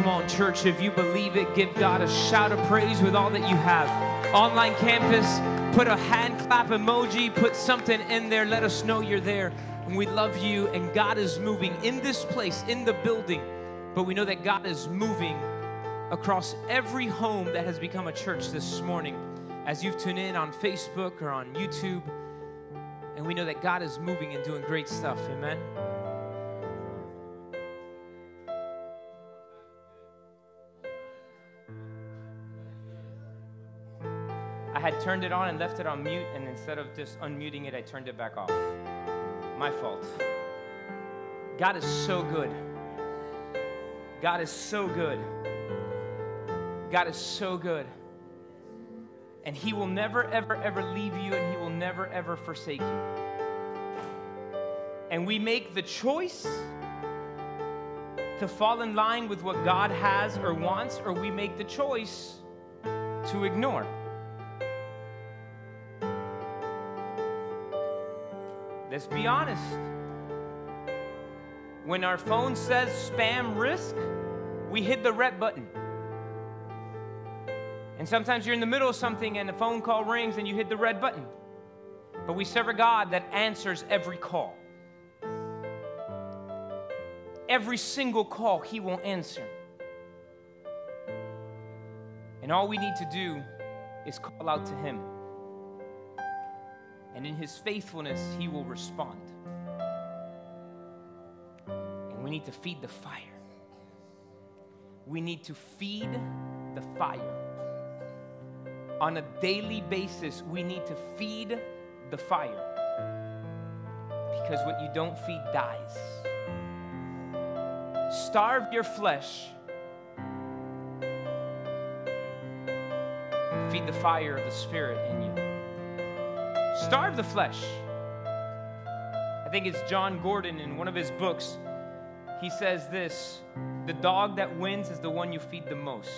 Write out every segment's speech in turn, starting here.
Come on, church, if you believe it, give God a shout of praise with all that you have. Online campus, put a hand clap emoji, put something in there, let us know you're there. And we love you, and God is moving in this place, in the building. But we know that God is moving across every home that has become a church this morning as you've tuned in on Facebook or on YouTube. And we know that God is moving and doing great stuff. Amen. I had turned it on and left it on mute, and instead of just unmuting it, I turned it back off. My fault. God is so good. God is so good. God is so good. And He will never, ever, ever leave you, and He will never, ever forsake you. And we make the choice to fall in line with what God has or wants, or we make the choice to ignore. Let's be honest. When our phone says spam risk, we hit the red button. And sometimes you're in the middle of something and the phone call rings and you hit the red button. But we serve a God that answers every call. Every single call, He will answer. And all we need to do is call out to Him and in his faithfulness, he will respond. And we need to feed the fire. We need to feed the fire. On a daily basis, we need to feed the fire. Because what you don't feed dies. Starve your flesh. Feed the fire of the Spirit in you. Starve the flesh. I think it's Jon Gordon in one of his books. He says this The dog that wins is the one you feed the most.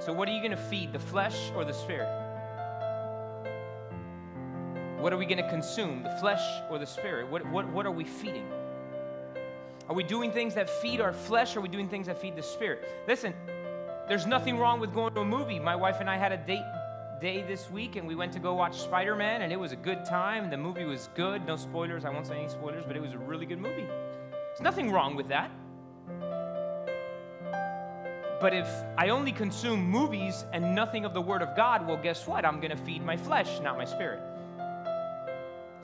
So, what are you going to feed, the flesh or the spirit? What are we going to consume, the flesh or the spirit? What, what, what are we feeding? Are we doing things that feed our flesh or are we doing things that feed the spirit? Listen, there's nothing wrong with going to a movie. My wife and I had a date day this week and we went to go watch Spider Man and it was a good time. The movie was good. No spoilers. I won't say any spoilers, but it was a really good movie. There's nothing wrong with that. But if I only consume movies and nothing of the Word of God, well, guess what? I'm going to feed my flesh, not my spirit.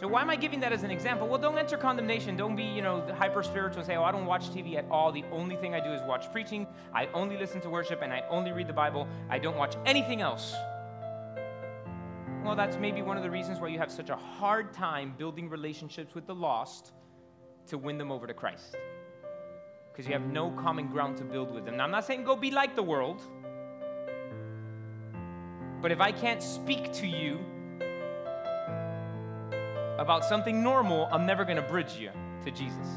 So why am I giving that as an example? Well, don't enter condemnation. Don't be, you know, hyper spiritual and say, "Oh, I don't watch TV at all. The only thing I do is watch preaching. I only listen to worship and I only read the Bible. I don't watch anything else." Well, that's maybe one of the reasons why you have such a hard time building relationships with the lost to win them over to Christ. Because you have no common ground to build with them. Now, I'm not saying go be like the world, but if I can't speak to you about something normal, I'm never going to bridge you to Jesus.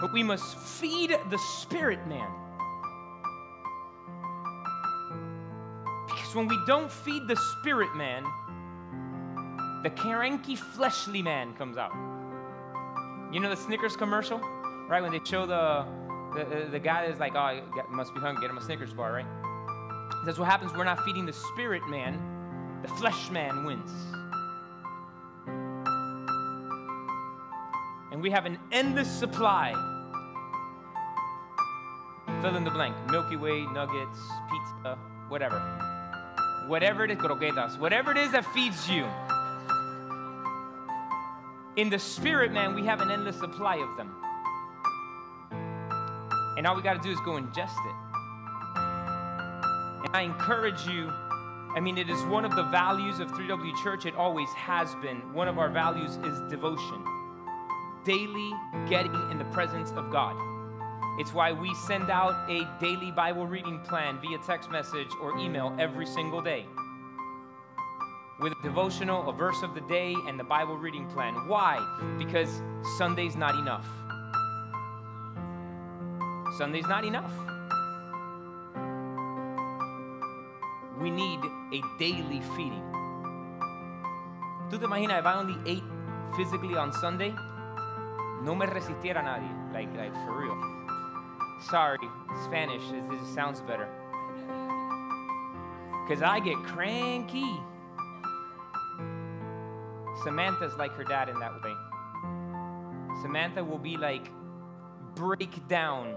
But we must feed the spirit man. Because when we don't feed the spirit man, the cranky fleshly man comes out. You know the Snickers commercial, right? When they show the the, the guy is like, oh, must be hungry, get him a Snickers bar, right? That's what happens. We're not feeding the spirit man. The flesh man wins. And we have an endless supply. Fill in the blank. Milky Way, nuggets, pizza, whatever. Whatever it is, croquetas, whatever it is that feeds you. In the spirit, man, we have an endless supply of them. And all we got to do is go ingest it. And I encourage you, I mean, it is one of the values of 3W Church, it always has been. One of our values is devotion, daily getting in the presence of God. It's why we send out a daily Bible reading plan via text message or email every single day with a devotional, a verse of the day, and the Bible reading plan. Why? Because Sunday's not enough. Sunday's not enough. We need a daily feeding. Tú te imaginas if I only ate physically on Sunday, no me resistiera nadie. Like, like for real. Sorry, Spanish, it, sounds better. Because I get cranky. Samantha's like her dad in that way. Samantha will be like, break down.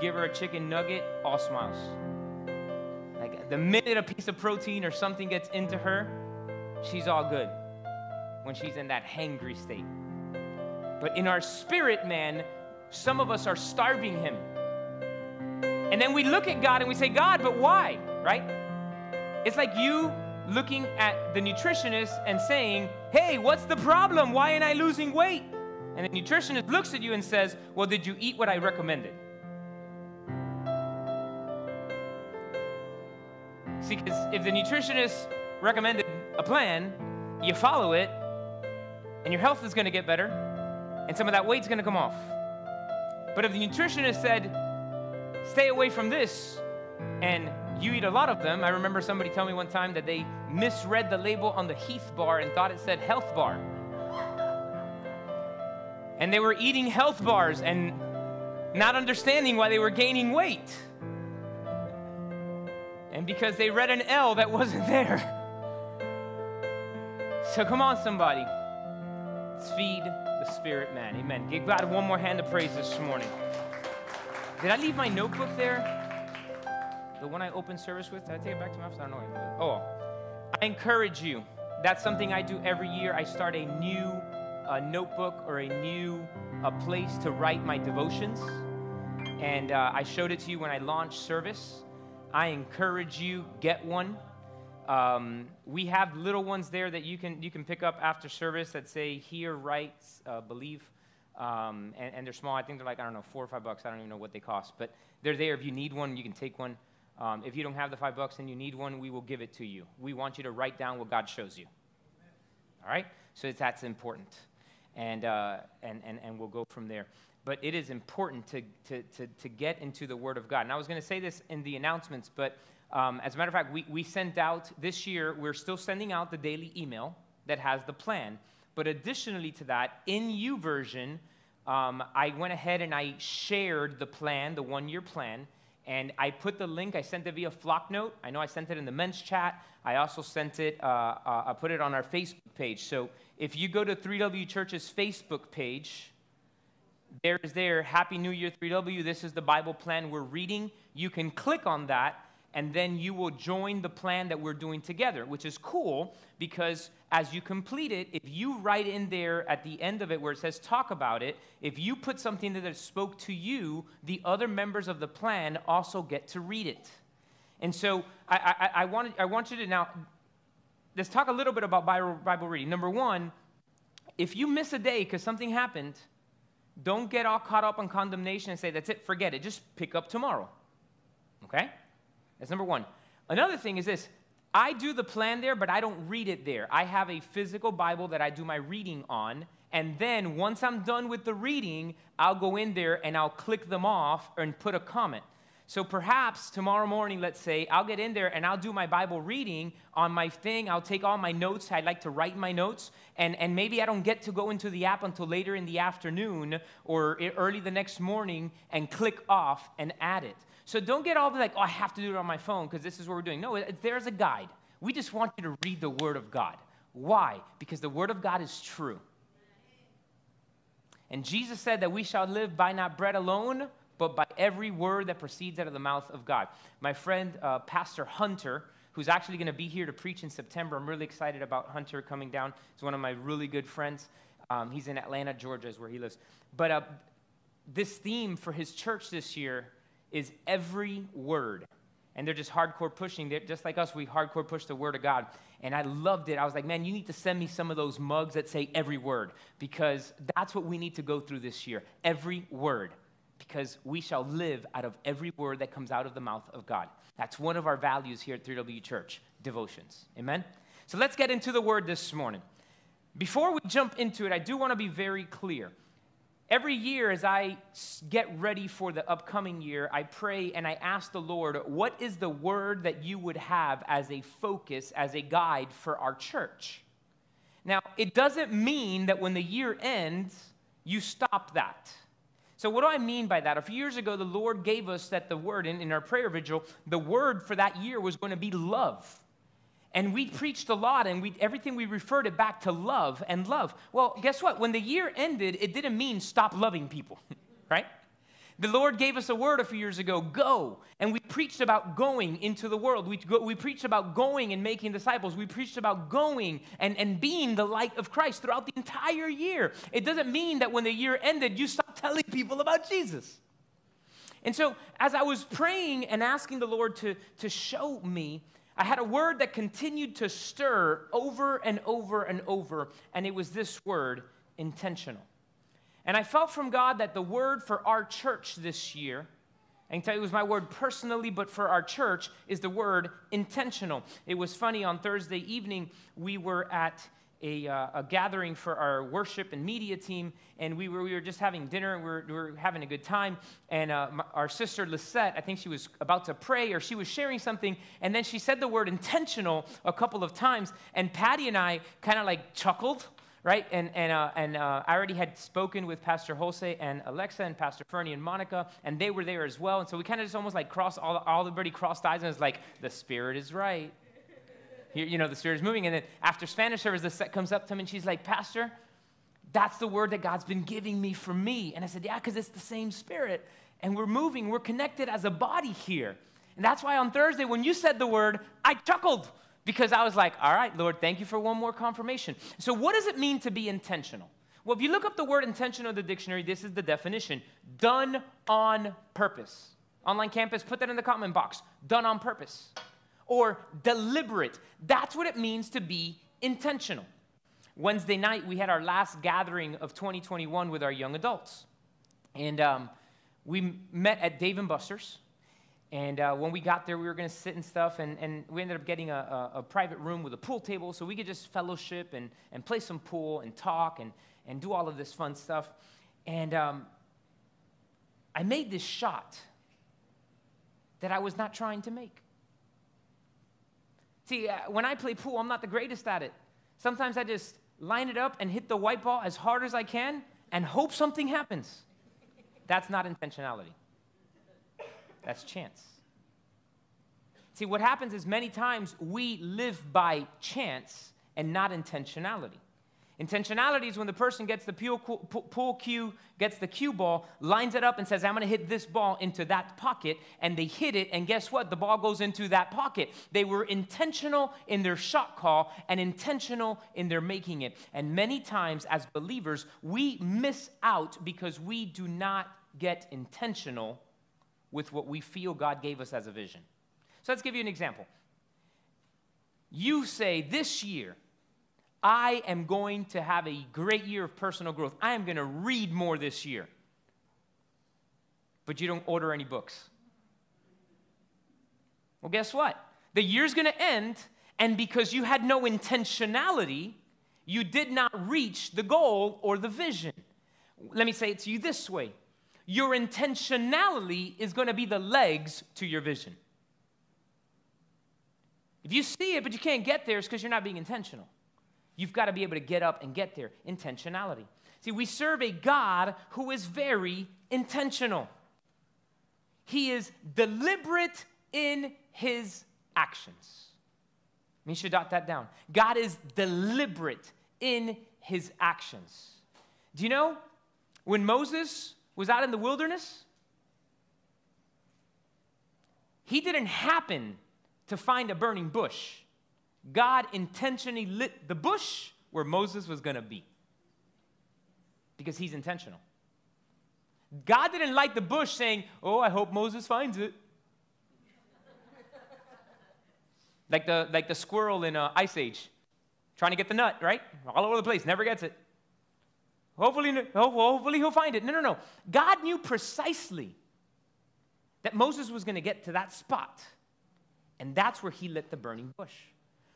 Give her a chicken nugget, all smiles. Like the minute a piece of protein or something gets into her, she's all good when she's in that hangry state. But in our spirit, man, some of us are starving Him. And then we look at God and we say, God, but why? Right? It's like you looking at the nutritionist and saying, Hey, what's the problem? Why am I losing weight? And the nutritionist looks at you and says, Well, did you eat what I recommended? See, because if the nutritionist recommended a plan, you follow it, and your health is going to get better, and some of that weight's going to come off. But if the nutritionist said, stay away from this, and you eat a lot of them, I remember somebody telling me one time that they misread the label on the Heath bar and thought it said health bar. And they were eating health bars and not understanding why they were gaining weight. And because they read an L that wasn't there. So come on, somebody. Let's feed the spirit man. Amen. Give God one more hand of praise this morning. Did I leave my notebook there? The one I opened service with? Did I take it back to my office? I don't know. Oh, I encourage you. That's something I do every year. I start a new uh, notebook or a new uh, place to write my devotions. And uh, I showed it to you when I launched service. I encourage you, get one. Um, we have little ones there that you can you can pick up after service that say "Hear, writes, uh, believe," um, and, and, they're small. I think they're like I don't know four or five bucks. I don't even know what they cost, but they're there. If you need one, you can take one. Um, if you don't have the five bucks and you need one, we will give it to you. We want you to write down what God shows you. All right, so that's important, and uh, and and and we'll go from there. But it is important to to to, to get into the Word of God. And I was going to say this in the announcements, but um, as a matter of fact, we, we sent out this year, we're still sending out the daily email that has the plan. But additionally to that, in YouVersion, um, I went ahead and I shared the plan, the one year plan, and I put the link, I sent it via Flocknote. I know I sent it in the men's chat. I also sent it, uh, uh, I put it on our Facebook page. So if you go to 3W Church's Facebook page, there is there, Happy New Year 3W. This is the Bible plan we're reading. You can click on that and then you will join the plan that we're doing together, which is cool because as you complete it, if you write in there at the end of it where it says talk about it, if you put something that spoke to you, the other members of the plan also get to read it. And so I, I, I, want, I want you to now, let's talk a little bit about Bible, Bible reading. Number one, if you miss a day because something happened, don't get all caught up on condemnation and say, that's it, forget it. Just pick up tomorrow. Okay? That's number one. Another thing is this I do the plan there, but I don't read it there. I have a physical Bible that I do my reading on. And then once I'm done with the reading, I'll go in there and I'll click them off and put a comment. So perhaps tomorrow morning, let's say, I'll get in there and I'll do my Bible reading on my thing. I'll take all my notes. I like to write my notes. And, and maybe I don't get to go into the app until later in the afternoon or early the next morning and click off and add it. So don't get all like, oh, I have to do it on my phone because this is what we're doing. No, there's a guide. We just want you to read the Word of God. Why? Because the Word of God is true. And Jesus said that we shall live by not bread alone, but by every word that proceeds out of the mouth of God. My friend, uh, Pastor Hunter, who's actually going to be here to preach in September, I'm really excited about Hunter coming down. He's one of my really good friends. Um, he's in Atlanta, Georgia, is where he lives. But uh, this theme for his church this year is every word. And they're just hardcore pushing. They're just like us, we hardcore push the word of God. And I loved it. I was like, man, you need to send me some of those mugs that say every word because that's what we need to go through this year. Every word. Because we shall live out of every word that comes out of the mouth of God. That's one of our values here at 3W Church devotions. Amen? So let's get into the word this morning. Before we jump into it, I do want to be very clear. Every year, as I get ready for the upcoming year, I pray and I ask the Lord, what is the word that you would have as a focus, as a guide for our church? Now, it doesn't mean that when the year ends, you stop that. So, what do I mean by that? A few years ago, the Lord gave us that the word in, in our prayer vigil, the word for that year was going to be love. And we preached a lot, and we, everything we referred it back to love and love. Well, guess what? When the year ended, it didn't mean stop loving people, right? The Lord gave us a word a few years ago go. And we preached about going into the world. We, go, we preached about going and making disciples. We preached about going and, and being the light of Christ throughout the entire year. It doesn't mean that when the year ended, you stop telling people about Jesus. And so, as I was praying and asking the Lord to, to show me, I had a word that continued to stir over and over and over, and it was this word intentional. And I felt from God that the word for our church this year, I can tell you it was my word personally, but for our church, is the word intentional. It was funny, on Thursday evening, we were at a, uh, a, gathering for our worship and media team, and we were, we were just having dinner and we were, we were having a good time. And uh, my, our sister Lisette, I think she was about to pray or she was sharing something, and then she said the word intentional a couple of times, and Patty and I kind of like chuckled right? And, and, uh, and uh, I already had spoken with Pastor Jose and Alexa and Pastor Fernie and Monica, and they were there as well. And so we kind of just almost like crossed, all, all everybody crossed eyes, and it's like, the Spirit is right. You, know, the Spirit is moving. And then after Spanish service, Lisette comes up to me, and she's like, Pastor, that's the word that God's been giving me for me. And I said, Yeah, because it's the same Spirit. And we're moving, we're connected as a body here. And that's why on Thursday, when you said the word, I chuckled because I was like, all right, Lord, thank you for one more confirmation. So, what does it mean to be intentional? Well, if you look up the word intentional in the dictionary, this is the definition done on purpose. Online campus, put that in the comment box. Done on purpose. Or deliberate. That's what it means to be intentional. Wednesday night, we had our last gathering of 2021 with our young adults. And um, we met at Dave and Buster's. And uh, when we got there, we were going to sit and stuff, and, and we ended up getting a, a, a, private room with a pool table so we could just fellowship and, and play some pool and talk and, and do all of this fun stuff. And um, I made this shot that I was not trying to make. See, uh, when I play pool, I'm not the greatest at it. Sometimes I just line it up and hit the white ball as hard as I can and hope something happens. That's not intentionality. That's chance. See, what happens is many times we live by chance and not intentionality. Intentionality is when the person gets the pool, cue, gets the cue ball, lines it up, and says, I'm going to hit this ball into that pocket. And they hit it, and guess what? The ball goes into that pocket. They were intentional in their shot call and intentional in their making it. And many times, as believers, we miss out because we do not get intentional with what we feel God gave us as a vision. So let's give you an example. You say, This year, I am going to have a great year of personal growth. I am going to read more this year. But you don't order any books. Well, guess what? The year's going to end, and because you had no intentionality, you did not reach the goal or the vision. Let me say it to you this way your intentionality is going to be the legs to your vision. If you see it but you can't get there, it's because you're not being intentional. You've got to be able to get up and get there. Intentionality. See, we serve a God who is very intentional. He is deliberate in his actions. You should jot that down. God is deliberate in his actions. Do you know when Moses was out in the wilderness, he didn't happen to find a burning bush. God intentionally lit the bush where Moses was going to be because he's intentional. God didn't light the bush saying, Oh, I hope Moses finds it. like, the, like the squirrel in uh, Ice Age, trying to get the nut, right? All over the place, never gets it. Hopefully, hopefully he'll find it. No, no, no. God knew precisely that Moses was going to get to that spot. And that's where he lit the burning bush.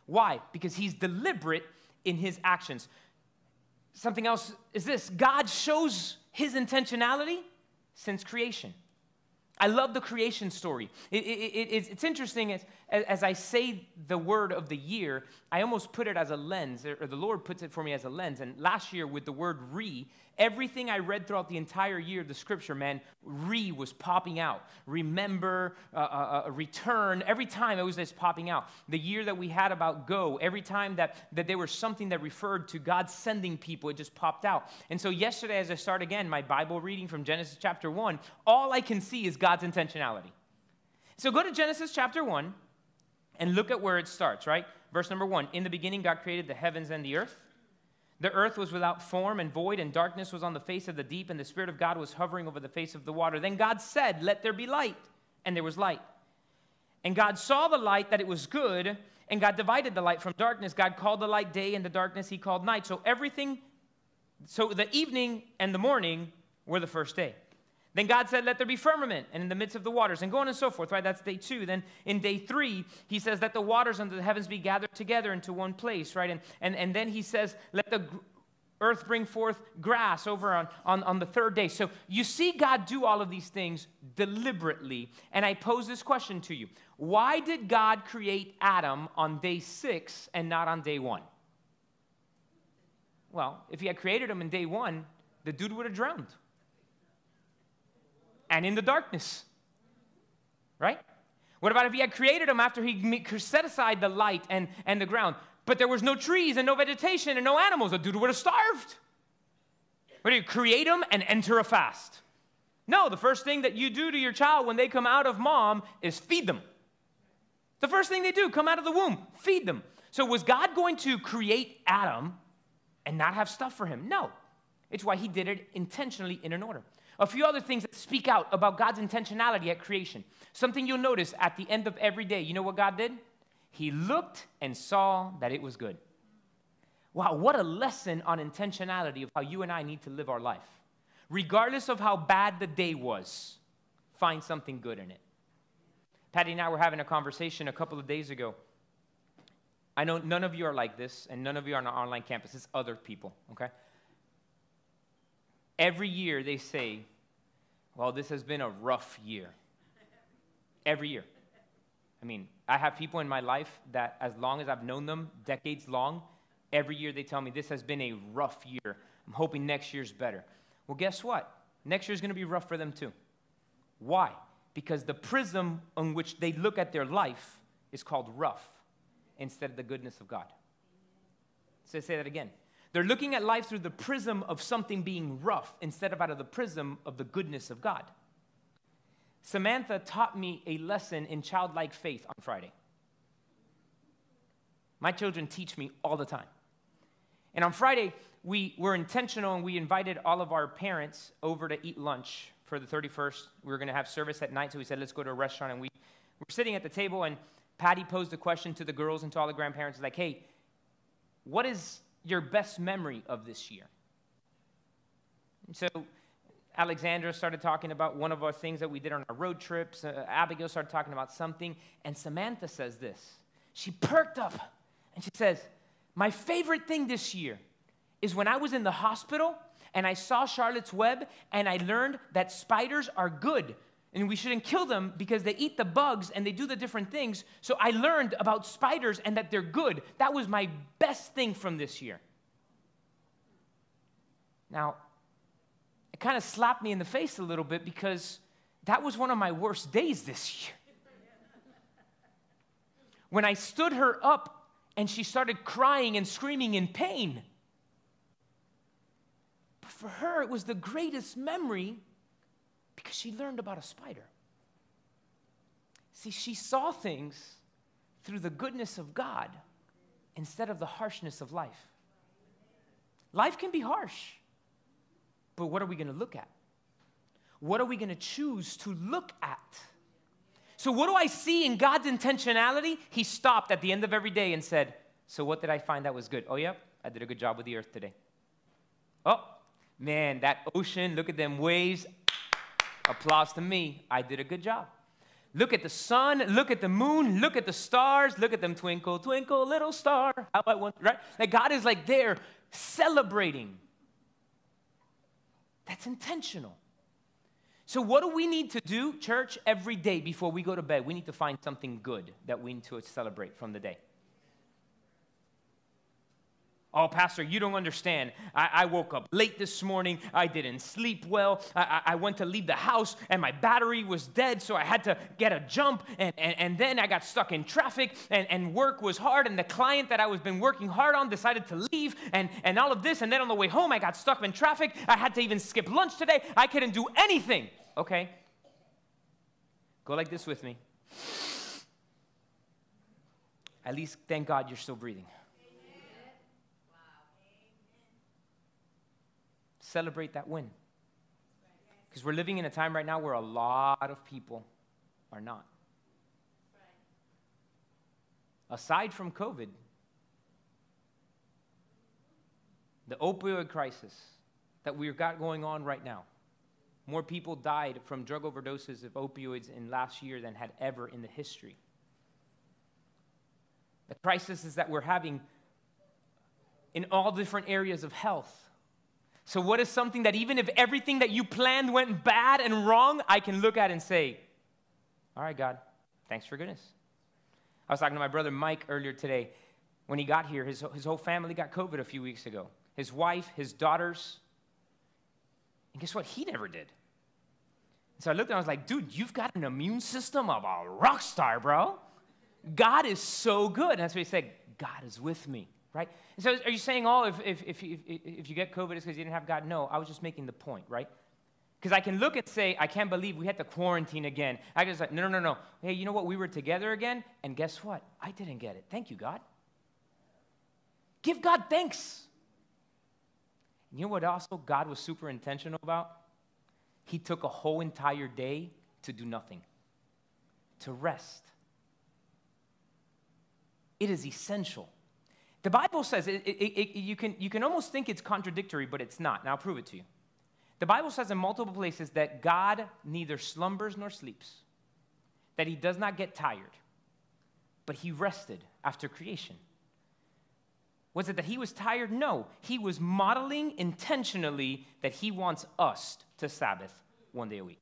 Why? Because he's deliberate in his actions. Something else is this God shows his intentionality since creation. I love the creation story. It, it, it, it's interesting as, as I say the word of the year, I almost put it as a lens, or the Lord puts it for me as a lens. And last year, with the word re, everything I read throughout the entire year of the scripture, man, re was popping out. Remember, uh, uh, uh, return, every time it was just popping out. The year that we had about go, every time that, that there was something that referred to God sending people, it just popped out. And so yesterday, as I start again my Bible reading from Genesis chapter 1, all I can see is God's intentionality. So go to Genesis chapter 1 and look at where it starts, right? Verse number 1 In the beginning, God created the heavens and the earth. The earth was without form and void, and darkness was on the face of the deep, and the Spirit of God was hovering over the face of the water. Then God said, Let there be light. And there was light. And God saw the light that it was good, and God divided the light from darkness. God called the light day, and the darkness he called night. So everything, so the evening and the morning were the first day. Then God said, Let there be firmament, and in the midst of the waters, and go on and so forth, right? That's day two. Then in day three, he says, Let the waters under the heavens be gathered together into one place, right? And, and, and then he says, Let the earth bring forth grass over on, on, on the third day. So you see God do all of these things deliberately. And I pose this question to you Why did God create Adam on day six and not on day one? Well, if he had created him in day one, the dude would have drowned and in the darkness. Right? What about if he had created them after he set aside the light and, and the ground, but there was no trees and no vegetation and no animals? The dude would have starved. What do you create them and enter a fast? No, the first thing that you do to your child when they come out of mom is feed them. The first thing they do, come out of the womb, feed them. So was God going to create Adam and not have stuff for him? No. It's why he did it intentionally in an order. A few other things that speak out about God's intentionality at creation. Something you'll notice at the end of every day. You know what God did? He looked and saw that it was good. Wow, what a lesson on intentionality of how you and I need to live our life. Regardless of how bad the day was, find something good in it. Patty and I were having a conversation a couple of days ago. I know none of you are like this, and none of you are on an online campus. It's other people, okay? Every year they say, well, this has been a rough year. Every year. I mean, I have people in my life that, as long as I've known them, decades long, every year they tell me this has been a rough year. I'm hoping next year's better. Well, guess what? Next year's to be rough for them too. Why? Because the prism on which they look at their life is called rough instead of the goodness of God. So say that again. They're looking at life through the prism of something being rough instead of out of the prism of the goodness of God. Samantha taught me a lesson in childlike faith on Friday. My children teach me all the time. And on Friday, we were intentional and we invited all of our parents over to eat lunch for the 31st. We were going to have service at night, so we said, let's go to a restaurant. And we were sitting at the table, and Patty posed a question to the girls and to all the grandparents like, hey, what is your best memory of this year? So, Alexandra started talking about one of our things that we did on our road trips. Uh, Abigail started talking about something. And Samantha says this. She perked up and she says, My favorite thing this year is when I was in the hospital and I saw Charlotte's Web and I learned that spiders are good and we shouldn't kill them because they eat the bugs and they do the different things. So I learned about spiders and that they're good. That was my best thing from this year. Now, it kind of slapped me in the face a little bit because that was one of my worst days this year. When I stood her up and she started crying and screaming in pain. But for her, it was the greatest memory because she learned about a spider. See, she saw things through the goodness of God instead of the harshness of life. Life can be harsh, but what are we going to look at? What are we going to choose to look at? So, what do I see in God's intentionality? He stopped at the end of every day and said, So, what did I find that was good? Oh, yeah, I did a good job with the earth today. Oh, man, that ocean, look at them waves. Applause to me. I did a good job. Look at the sun, look at the moon, look at the stars, look at them twinkle, twinkle, little star. How right? Like God is like there celebrating. That's intentional. So, what do we need to do, church, every day before we go to bed? We need to find something good that we need to celebrate from the day. Oh, Pastor, you don't understand. I, I, woke up late this morning. I didn't sleep well. I, I, went to leave the house and my battery was dead, so I had to get a jump. And, and, and then I got stuck in traffic and, and work was hard. And the client that I was been working hard on decided to leave and, and all of this. And then on the way home, I got stuck in traffic. I had to even skip lunch today. I couldn't do anything. Okay. Go like this with me. At least thank God you're still breathing. Celebrate that win. Because we're living in a time right now where a lot of people are not. Aside from COVID, the opioid crisis that we've got going on right now, more people died from drug overdoses of opioids in last year than had ever in the history. The crisis is that we're having in all different areas of health so, what is something that even if everything that you planned went bad and wrong, I can look at and say, All right, God, thanks for goodness. I was talking to my brother Mike earlier today. When he got here, his, his whole family got COVID a few weeks ago. His wife, his daughters. And guess what? He never did. So I looked at him and I was like, dude, you've got an immune system of a rock star, bro. God is so good. And that's what he said God is with me right? And so are you saying, oh, if, if, if, if, if you get COVID, it's because you didn't have God? No, I was just making the point, right? Because I can look and say, I can't believe we had to quarantine again. I just like, no, no, no, no. Hey, you know what? We were together again, and guess what? I didn't get it. Thank you, God. Give God thanks. You know what also God was super intentional about? He took a whole entire day to do nothing, to rest. It is essential. The Bible says, it, it, it, you, can, you can almost think it's contradictory, but it's not. Now I'll prove it to you. The Bible says in multiple places that God neither slumbers nor sleeps, that he does not get tired, but he rested after creation. Was it that he was tired? No. He was modeling intentionally that he wants us to Sabbath one day a week.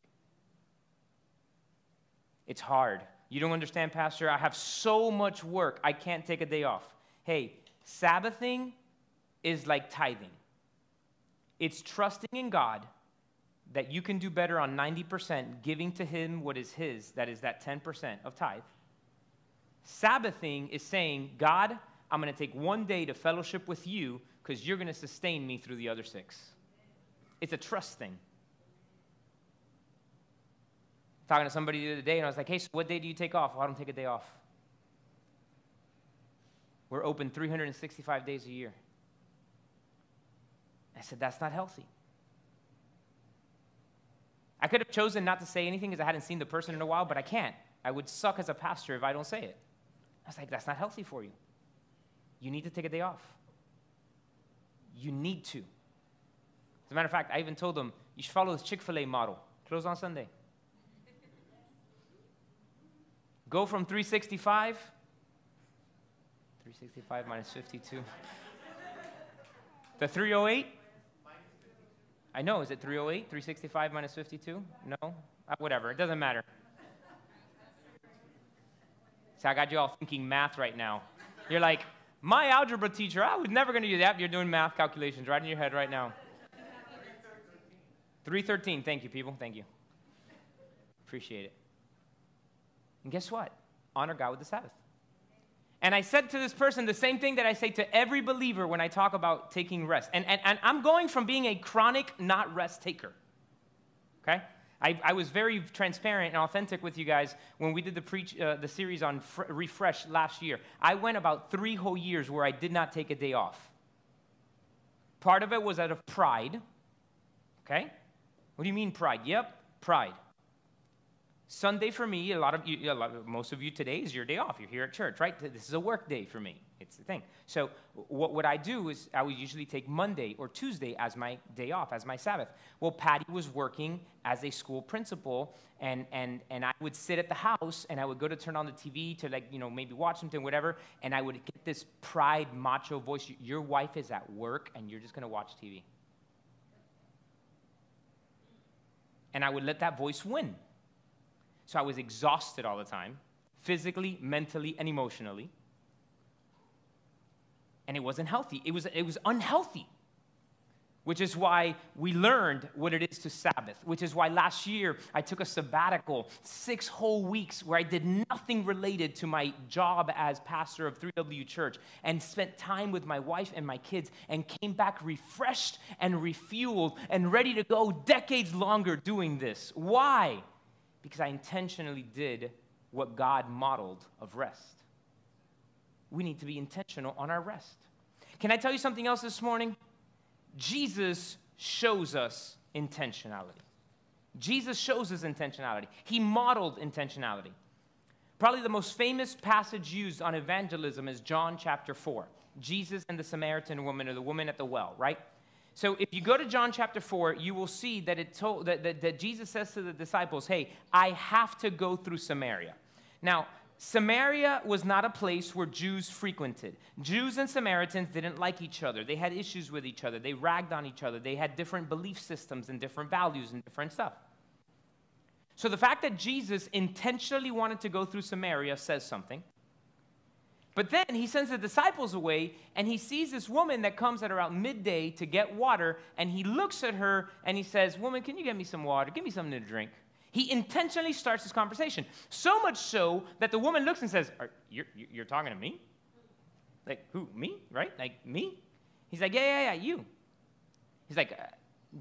It's hard. You don't understand, Pastor? I have so much work, I can't take a day off. Hey, Sabbathing is like tithing. It's trusting in God that you can do better on 90%, giving to Him what is His, that is that 10% of tithe. Sabbathing is saying, God, I'm going to take one day to fellowship with you because you're going to sustain me through the other six. It's a trust thing. Talking to somebody the other day, and I was like, hey, so what day do you take off? Well, I don't take a day off. We're open 365 days a year. I said, That's not healthy. I could have chosen not to say anything because I hadn't seen the person in a while, but I can't. I would suck as a pastor if I don't say it. I was like, That's not healthy for you. You need to take a day off. You need to. As a matter of fact, I even told them, You should follow this Chick fil A model. Close on Sunday. Go from 365 365 minus 52. the 308? I know. Is it 308? 365 minus 52? No? Uh, whatever. It doesn't matter. So I got you all thinking math right now. You're like, my algebra teacher, I was never going to do that. You're doing math calculations right in your head right now. 313. Thank you, people. Thank you. Appreciate it. And guess what? Honor God with the Sabbath. And I said to this person the same thing that I say to every believer when I talk about taking rest. And, and, and I'm going from being a chronic, not rest taker. Okay? I, I was very transparent and authentic with you guys when we did the, preach, uh, the series on fr- Refresh last year. I went about three whole years where I did not take a day off. Part of it was out of pride. Okay? What do you mean pride? Yep, pride. Sunday for me, a lot of you, lot of, most of you today is your day off. You're here at church, right? This is a work day for me. It's the thing. So what would I do is I would usually take Monday or Tuesday as my day off, as my Sabbath. Well, Patty was working as a school principal, and and and I would sit at the house and I would go to turn on the TV to like you know maybe watch something, whatever, and I would get this pride macho voice. Your wife is at work, and you're just gonna watch TV. and I would let that voice win. So I was exhausted all the time, physically, mentally, and emotionally. And it wasn't healthy. It was, it was unhealthy which is why we learned what it is to Sabbath, which is why last year I took a sabbatical, six whole weeks where I did nothing related to my job as pastor of 3W Church and spent time with my wife and my kids and came back refreshed and refueled and ready to go decades longer doing this. Why? Because I intentionally did what God modeled of rest. We need to be intentional on our rest. Can I tell you something else this morning? Jesus shows us intentionality. Jesus shows us intentionality. He modeled intentionality. Probably the most famous passage used on evangelism is John chapter 4. Jesus and the Samaritan woman, or the woman at the well, right? So if you go to John chapter 4, you will see that, it told, that, that, that Jesus says to the disciples, Hey, I have to go through Samaria. Now, Samaria was not a place where Jews frequented. Jews and Samaritans didn't like each other. They had issues with each other. They ragged on each other. They had different belief systems and different values and different stuff. So the fact that Jesus intentionally wanted to go through Samaria says something. But then he sends the disciples away and he sees this woman that comes at around midday to get water and he looks at her and he says, Woman, can you get me some water? Give me something to drink. He intentionally starts this conversation. So much so that the woman looks and says, you're, you're talking to me? Like, who? Me? Right? Like, me? He's like, Yeah, yeah, yeah, you. He's like, uh,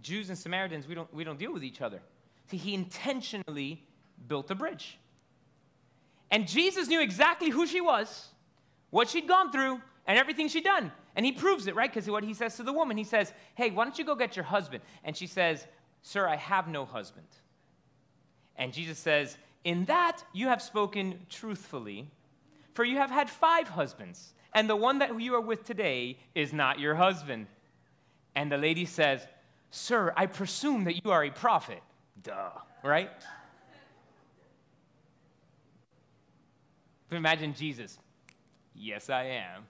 Jews and Samaritans, we don't, we don't deal with each other. See, he intentionally built a bridge. And Jesus knew exactly who she was, what she'd gone through, and everything she'd done. And he proves it, right? Because what he says to the woman, he says, Hey, why don't you go get your husband? And she says, Sir, I have no husband. And Jesus says, In that you have spoken truthfully, for you have had five husbands, and the one that you are with today is not your husband. And the lady says, Sir, I presume that you are a prophet. Duh, right? Imagine Jesus. Yes, I am.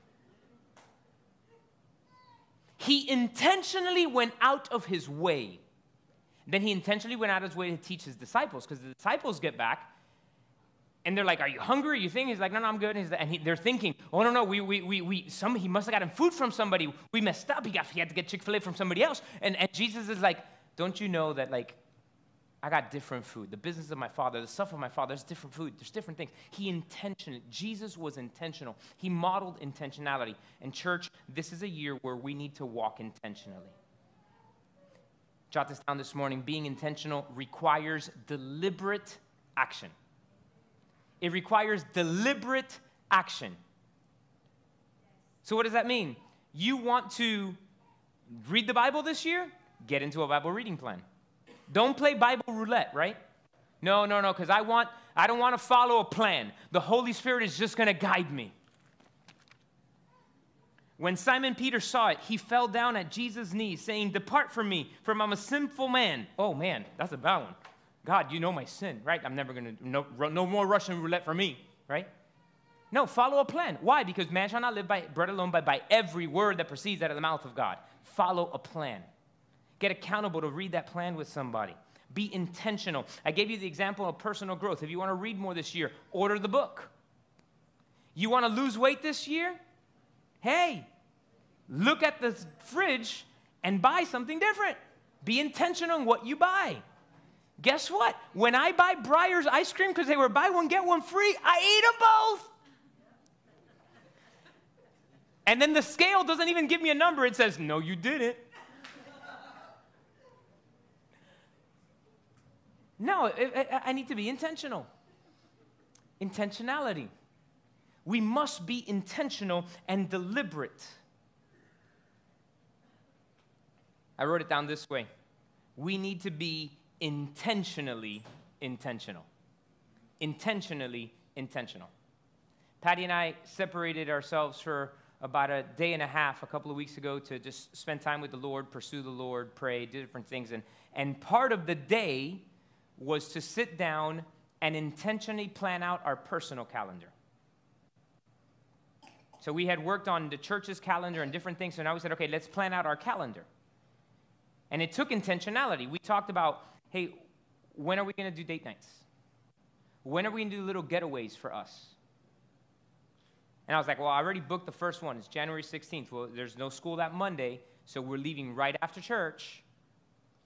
He intentionally went out of his way then he intentionally went out of his way to teach his disciples because the disciples get back and they're like, Are you hungry? Are you thinking? He's like, No, no, I'm good. And, and he, they're thinking, Oh, no, no, we, we, we, we some, he must have gotten food from somebody. We messed up. He, got, he had to get Chick fil A from somebody else. And, and Jesus is like, Don't you know that, like, I got different food. The business of my father, the stuff of my father, there's different food. There's different things. He intentional. Jesus was intentional. He modeled intentionality. And church, this is a year where we need to walk intentionally. Jot this down this morning. Being intentional requires deliberate action. It requires deliberate action. So, what does that mean? You want to read the Bible this year? Get into a Bible reading plan. Don't play Bible roulette, right? No, no, no, because I want I don't want to follow a plan. The Holy Spirit is just going to guide me. When Simon Peter saw it, he fell down at Jesus' knees, saying, Depart from me, for I'm a sinful man. Oh man, that's a bad one. God, you know my sin, right? I'm never going to, no, no more Russian roulette for me, right? No, follow a plan. Why? Because man shall not live by bread alone, but by every word that proceeds out of the mouth of God. Follow a plan. Get accountable to read that plan with somebody. Be intentional. I gave you the example of personal growth. If you want to read more this year, order the book. You want to lose weight this year? Hey, look at the fridge and buy something different. Be intentional on what you buy. Guess what? When I buy Breyers ice cream because they were buy one, get one free, I eat them both. And then the scale doesn't even give me a number. It says, no, you didn't. No, I need to be intentional. Intentionality. We must be intentional and deliberate. I wrote it down this way we need to be intentionally intentional. Intentionally intentional. Patty and I separated ourselves for about a day and a half a couple of weeks ago to just spend time with the Lord, pursue the Lord, pray, do different things. And, and part of the day was to sit down and intentionally plan out our personal calendar. So we had worked on the church's calendar and different things. So now we said, okay, let's plan out our calendar. And it took intentionality. We talked about, hey, when are we going to do date nights? When are we going to do little getaways for us? And I was like, well, I already booked the first one. It's January 16th. Well, there's no school that Monday, so we're leaving right after church.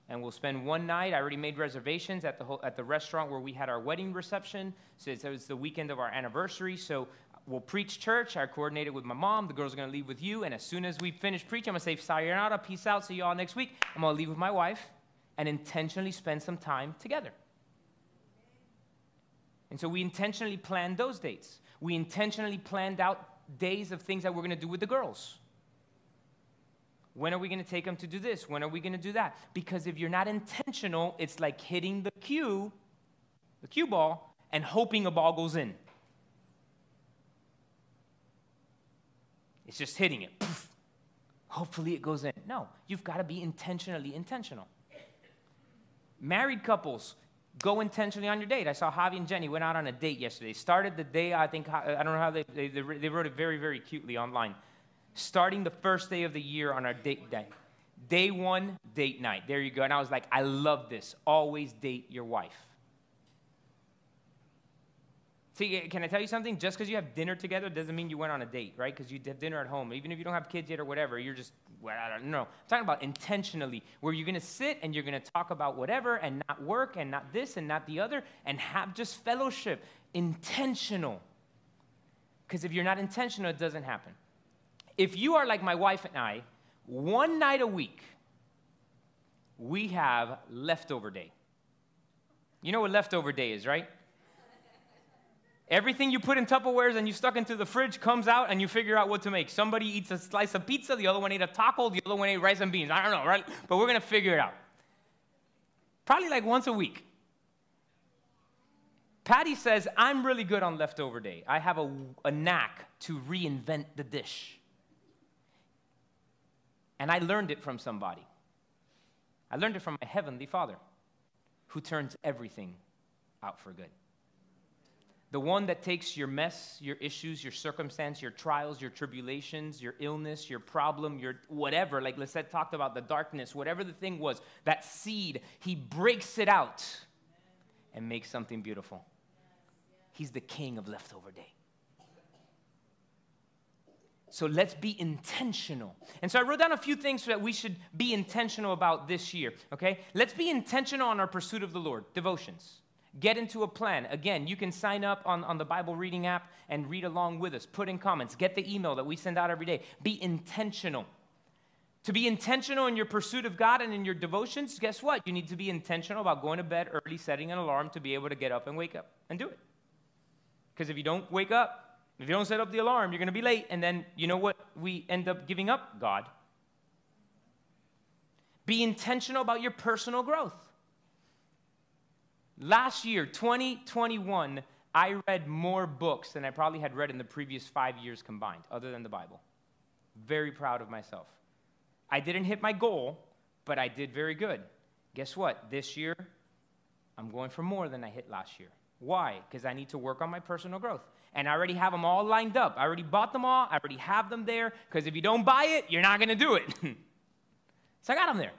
And we'll spend one night. I already made reservations at the, whole, at the restaurant where we had our wedding reception. So it's, it's the weekend of our anniversary. So we'll preach church. I coordinated with my mom. The girls are going to leave with you. And as soon as we finish preaching, I'm going to say, sayonara, peace out, see you all next week. I'm going to leave with my wife and intentionally spend some time together. And so we intentionally planned those dates. We intentionally planned out days of things that we're going to do with the girls. When are we going to take them to do this? When are we going to do that? Because if you're not intentional, it's like hitting the cue, the cue ball, and hoping a ball goes in. It's just hitting it. Poof. Hopefully it goes in. No, you've got to be intentionally intentional. Married couples, go intentionally on your date. I saw Javi and Jenny went out on a date yesterday. Started the day, I think, I don't know how they, they, they wrote it very, very cutely online. Starting the first day of the year on our date day. Day one, date night. There you go. And I was like, I love this. Always date your wife. See, eh, can I tell you something? Just because you have dinner together doesn't mean you went on a date, right? Because you have dinner at home. Even if you don't have kids yet or whatever, you're just, well, I don't know. I'm talking about intentionally, where you're going to sit and you're going to talk about whatever and not work and not this and not the other and have just fellowship. Intentional. Because if you're not intentional, it doesn't happen. If you are like my wife and I, one night a week, we have leftover day. You know what leftover day is, right? Everything you put in Tupperwares and you stuck into the fridge comes out and you figure out what to make. Somebody eats a slice of pizza, the other one ate a taco, the other one ate rice and beans. I don't know, right? But we're going to figure it out. Probably like once a week. Patty says, I'm really good on leftover day. I have a, a knack to reinvent the dish. And I learned it from somebody. I learned it from my heavenly Father who turns everything out for good the one that takes your mess, your issues, your circumstance, your trials, your tribulations, your illness, your problem, your whatever, like Lisette talked about, the darkness, whatever the thing was, that seed, he breaks it out and makes something beautiful. He's the king of leftover day. So let's be intentional. And so I wrote down a few things that we should be intentional about this year, okay? Let's be intentional on our pursuit of the Lord, devotions. Get into a plan. Again, you can sign up on, on the Bible reading app and read along with us. Put in comments. Get the email that we send out every day. Be intentional. To be intentional in your pursuit of God and in your devotions, guess what? You need to be intentional about going to bed early, setting an alarm to be able to get up and wake up and do it. Because if you don't wake up, if you don't set up the alarm, you're going to be late, and then you know what? We end up giving up God. Be intentional about your personal growth. Last year, 2021, I read more books than I probably had read in the previous five years combined, other than the Bible. Very proud of myself. I didn't hit my goal, but I did very good. Guess what? This year, I'm going for more than I hit last year. Why? Because I need to work on my personal growth. And I already have them all lined up. I already bought them all. I already have them there. Because if you don't buy it, you're not going to do it. so I got them there.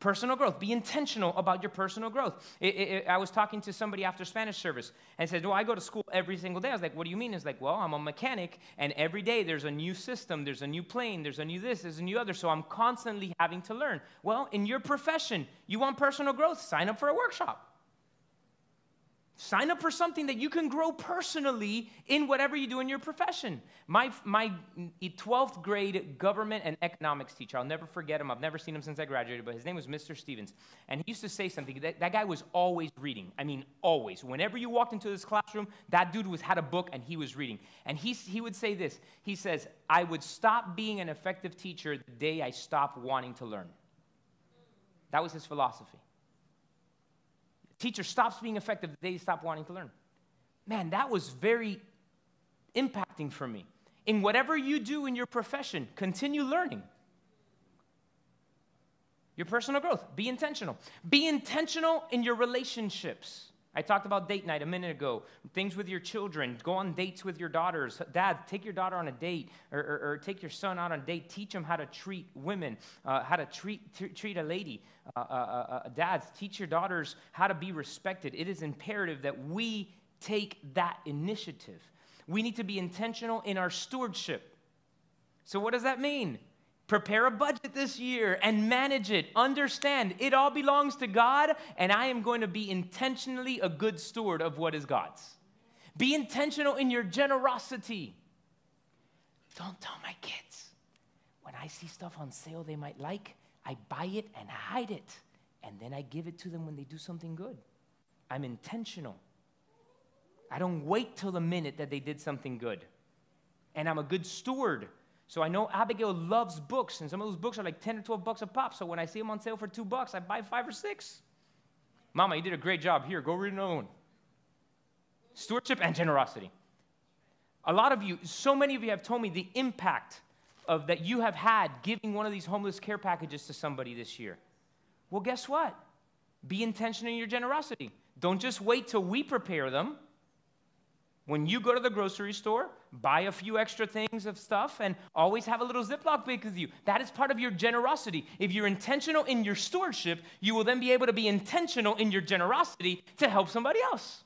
Personal growth. Be intentional about your personal growth. It, it, I was talking to somebody after Spanish service and said, "Well, I go to school every single day?" I was like, "What do you mean?" It's like, "Well, I'm a mechanic, and every day there's a new system, there's a new plane, there's a new this, there's a new other. So I'm constantly having to learn." Well, in your profession, you want personal growth? Sign up for a workshop. Sign up for something that you can grow personally in whatever you do in your profession. My, my 12th grade government and economics teacher, I'll never forget him. I've never seen him since I graduated, but his name was Mr. Stevens. And he used to say something. That, that guy was always reading. I mean, always. Whenever you walked into this classroom, that dude was, had a book and he was reading. And he, he would say this He says, I would stop being an effective teacher the day I stopped wanting to learn. That was his philosophy. Teacher stops being effective the day you stop wanting to learn. Man, that was very impacting for me. In whatever you do in your profession, continue learning. Your personal growth, be intentional. Be intentional in your relationships. I talked about date night a minute ago. Things with your children. Go on dates with your daughters. Dad, take your daughter on a date or, or, or take your son out on a date. Teach them how to treat women, uh, how to treat, t- treat a lady. Uh, uh, uh, uh, dads, teach your daughters how to be respected. It is imperative that we take that initiative. We need to be intentional in our stewardship. So, what does that mean? Prepare a budget this year and manage it. Understand it all belongs to God, and I am going to be intentionally a good steward of what is God's. Be intentional in your generosity. Don't tell my kids when I see stuff on sale they might like, I buy it and hide it, and then I give it to them when they do something good. I'm intentional. I don't wait till the minute that they did something good. And I'm a good steward so I know Abigail loves books, and some of those books are like 10 or 12 bucks a pop. So when I see them on sale for two bucks, I buy five or six. Mama, you did a great job. Here, go read another one. Stewardship and generosity. A lot of you, so many of you have told me the impact of that you have had giving one of these homeless care packages to somebody this year. Well, guess what? Be intentional in your generosity. Don't just wait till we prepare them. When you go to the grocery store, buy a few extra things of stuff and always have a little Ziploc bag with you. That is part of your generosity. If you're intentional in your stewardship, you will then be able to be intentional in your generosity to help somebody else.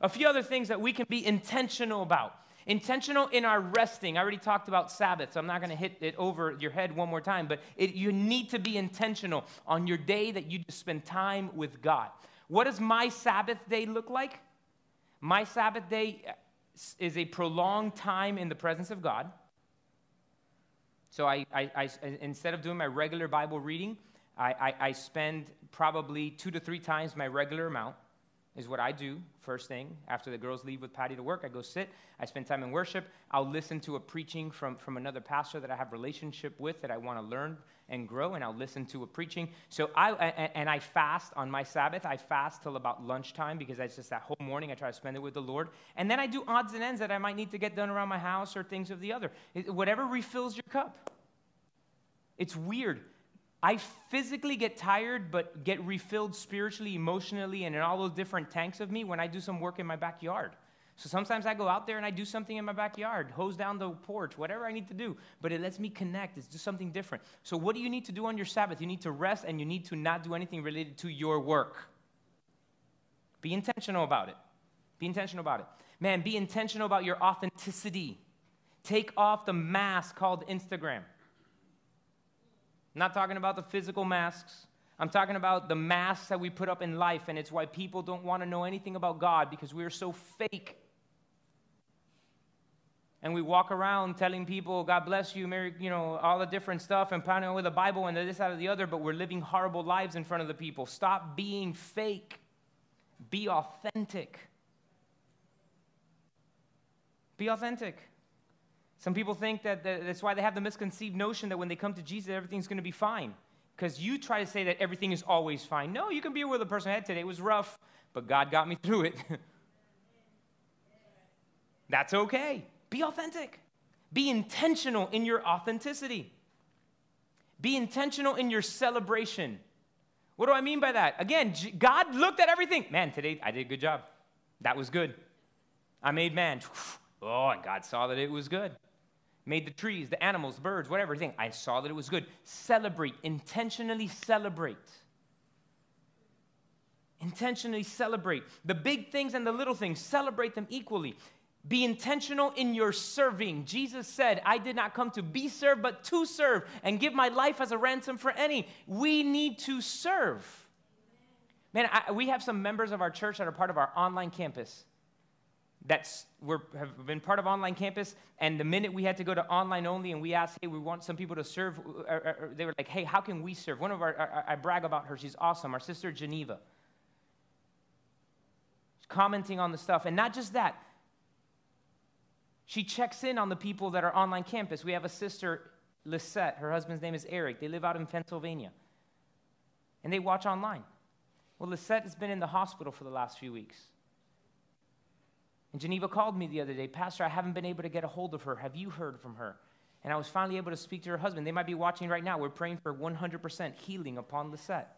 A few other things that we can be intentional about. Intentional in our resting. I already talked about Sabbath, so I'm not going to hit it over your head one more time, but it, you need to be intentional on your day that you just spend time with God. What does my Sabbath day look like? My Sabbath day is a prolonged time in the presence of God. So I, I, I instead of doing my regular Bible reading, I, I, I spend probably two to three times my regular amount is what I do first thing. After the girls leave with Patty to work, I go sit, I spend time in worship. I'll listen to a preaching from, from another pastor that I have relationship with that I want to learn and grow, and I'll listen to a preaching. So I, and I fast on my Sabbath. I fast till about lunchtime because that's just that whole morning I try to spend it with the Lord. And then I do odds and ends that I might need to get done around my house or things of the other. whatever refills your cup. It's weird. I physically get tired, but get refilled spiritually, emotionally, and in all those different tanks of me when I do some work in my backyard. So sometimes I go out there and I do something in my backyard, hose down the porch, whatever I need to do, but it lets me connect. It's just something different. So, what do you need to do on your Sabbath? You need to rest and you need to not do anything related to your work. Be intentional about it. Be intentional about it. Man, be intentional about your authenticity. Take off the mask called Instagram. I'm not talking about the physical masks. I'm talking about the masks that we put up in life, and it's why people don't want to know anything about God because we are so fake. And we walk around telling people, God bless you, Mary, you know, all the different stuff, and pounding with the Bible and this, out of the other, but we're living horrible lives in front of the people. Stop being fake. Be authentic. Be authentic. Some people think that that's why they have the misconceived notion that when they come to Jesus, everything's going to be fine. Because you try to say that everything is always fine. No, you can be where the person had today. It was rough, but God got me through it. that's okay. Be authentic. Be intentional in your authenticity. Be intentional in your celebration. What do I mean by that? Again, God looked at everything. Man, today I did a good job. That was good. I made man. Oh, and God saw that it was good made the trees, the animals, birds, whatever thing. I saw that it was good. Celebrate, intentionally celebrate. Intentionally celebrate. The big things and the little things, celebrate them equally. Be intentional in your serving. Jesus said, I did not come to be served, but to serve and give my life as a ransom for any. We need to serve. Man, I, we have some members of our church that are part of our online campus. That's we're, have been part of online campus and the minute we had to go to online only and we asked hey we want some people to serve uh, uh, uh, they were like hey how can we serve? One of our i brag about her. She's awesome. Our sister geneva. Commenting on the stuff. And not just that she checks in on the people that are online campus we have a sister lisette her husband's name is eric they live out in pennsylvania and they watch online well lisette has been in the hospital for the last few weeks and Geneva called me the other day, Pastor, I haven't been able to get a hold of her. Have you heard from her? And I was finally able to speak to her husband. They might be watching right now. We're praying for 100% healing upon Lisette.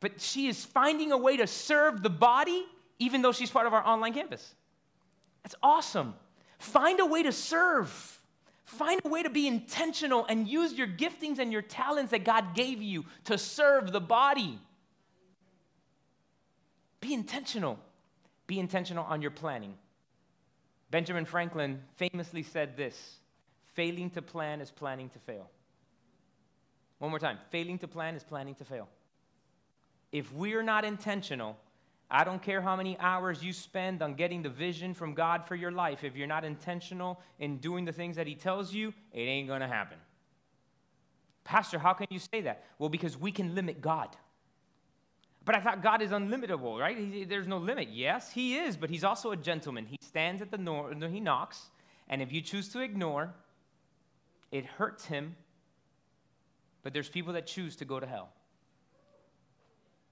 but she is finding a way to serve the body even though she's part of our online campus. That's awesome. Find a way to serve. Find a way to be intentional and use your giftings and your talents that God gave you to serve the body. Be intentional. Be intentional on your planning. Benjamin Franklin famously said this failing to plan is planning to fail. One more time failing to plan is planning to fail. If we're not intentional, I don't care how many hours you spend on getting the vision from God for your life. If you're not intentional in doing the things that He tells you, it ain't going to happen. Pastor, how can you say that? Well, because we can limit God. But I thought God is unlimitable, right? He, there's no limit. Yes, He is, but He's also a gentleman. He stands at the door, He knocks, and if you choose to ignore, it hurts Him. But there's people that choose to go to hell.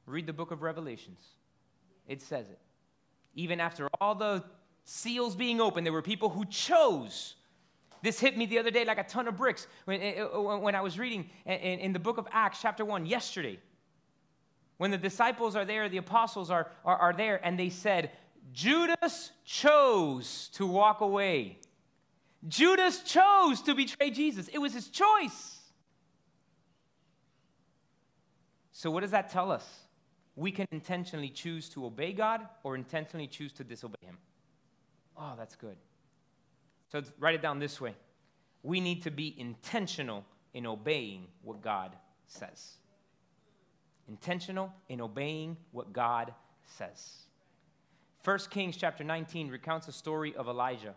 Read the book of Revelations. It says it. Even after all the seals being opened, there were people who chose. This hit me the other day like a ton of bricks when, eh, eh, when I was reading in the book of Acts, chapter 1, yesterday. When the disciples are there, the apostles are, are, are there, and they said, Judas chose to walk away. Judas chose to betray Jesus. It was his choice. So, what does that tell us? We can intentionally choose to obey God or intentionally choose to disobey Him. Oh, that's good. So write it down this way we need to be intentional in obeying what God says. Intentional in obeying what God says. 1 Kings chapter 19 recounts the story of Elijah.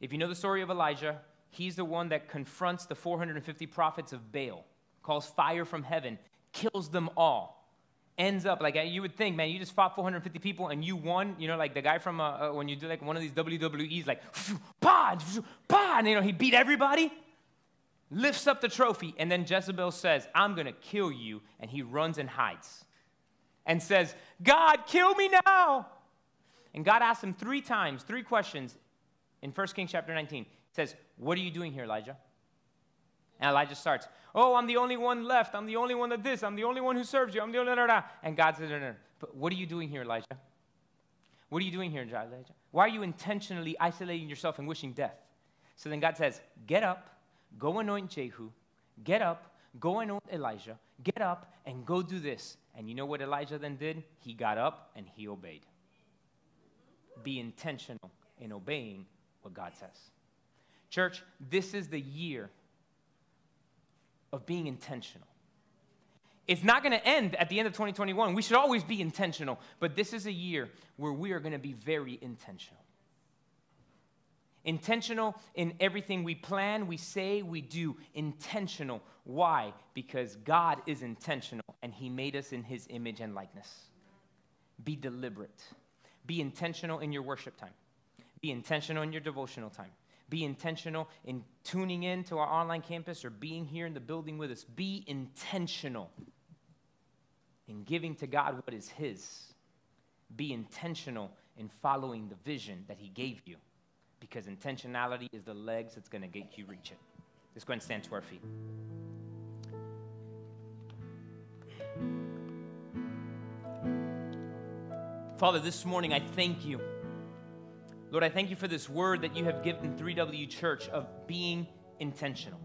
If you know the story of Elijah, he's the one that confronts the 450 prophets of Baal, calls fire from heaven, kills them all ends up like you would think, man, you just fought 450 people and you won. You know, like the guy from uh, uh, when you do like one of these WWE's, like, pa, pa, and you know he beat everybody. Lifts up the trophy, and then Jezebel says, "I'm gonna kill you," and he runs and hides, and says, "God, kill me now." And God asks him three times, three questions, in 1 Kings chapter 19. He says, "What are you doing here, Elijah?" And Elijah starts, Oh, I'm the only one left. I'm the only one that this. I'm the only one who serves you. I'm the only one. And God says, no, no, no. But what are you doing here, Elijah? What are you doing here, Elijah? Why are you intentionally isolating yourself and wishing death? So then God says, Get up, go anoint Jehu. Get up, go anoint Elijah. Get up and go do this. And you know what Elijah then did? He got up and he obeyed. Be intentional in obeying what God says. Church, this is the year of being intentional. It's not going to end at the end of 2021. We should always be intentional, but this is a year where we are going to be very intentional. Intentional in everything we plan, we say, we do. Intentional. Why? Because God is intentional and He made us in His image and likeness. Be deliberate. Be intentional in your worship time. Be intentional in your devotional time. Be intentional in tuning in to our online campus or being here in the building with us. Be intentional in giving to God what is His. Be intentional in following the vision that He gave you because intentionality is the legs that's going to get you reach it. Let's go and stand to our feet. Father, this morning I thank you. Lord, I thank you for this word that you have given 3W Church of being intentional.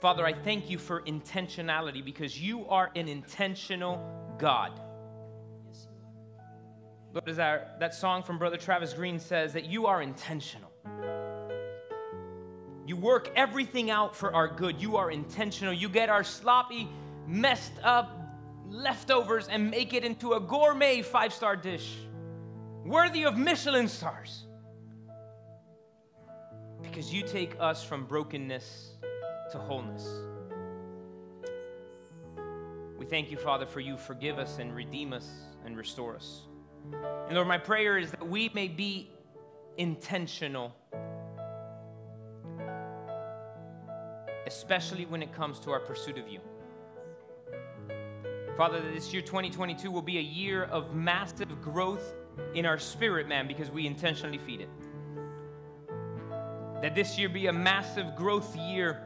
Father, I thank you for intentionality because you are an intentional God. Lord, as our, that song from Brother Travis Greene says, that you are intentional. You work everything out for our good. You are intentional. You get our sloppy, messed up leftovers and make it into a gourmet five star dish worthy of Michelin stars. Because you take us from brokenness to wholeness. We thank you, Father, for you forgive us and redeem us and restore us. And Lord, my prayer is that we may be intentional, especially when it comes to our pursuit of you. Father, this year 2022 will be a year of massive growth in our spirit, man, because we intentionally feed it. That this year be a massive growth year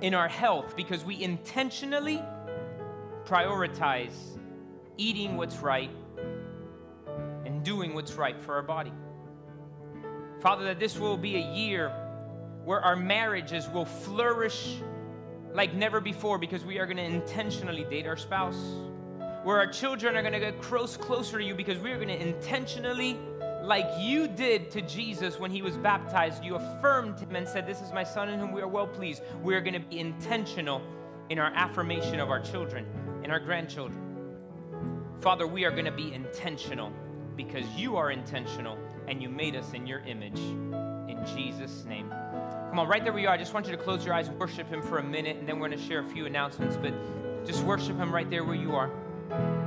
in our health because we intentionally prioritize eating what's right and doing what's right for our body. Father, that this will be a year where our marriages will flourish like never before because we are going to intentionally date our spouse. Where our children are going to get close, closer to you because we are going to intentionally, like you did to Jesus when he was baptized, you affirmed him and said, This is my son in whom we are well pleased. We are going to be intentional in our affirmation of our children and our grandchildren. Father, we are going to be intentional because you are intentional and you made us in your image. In Jesus' name. Come on, right there you are. I just want you to close your eyes and worship Him for a minute, and then we're going to share a few announcements. But just worship Him right there where you are thank you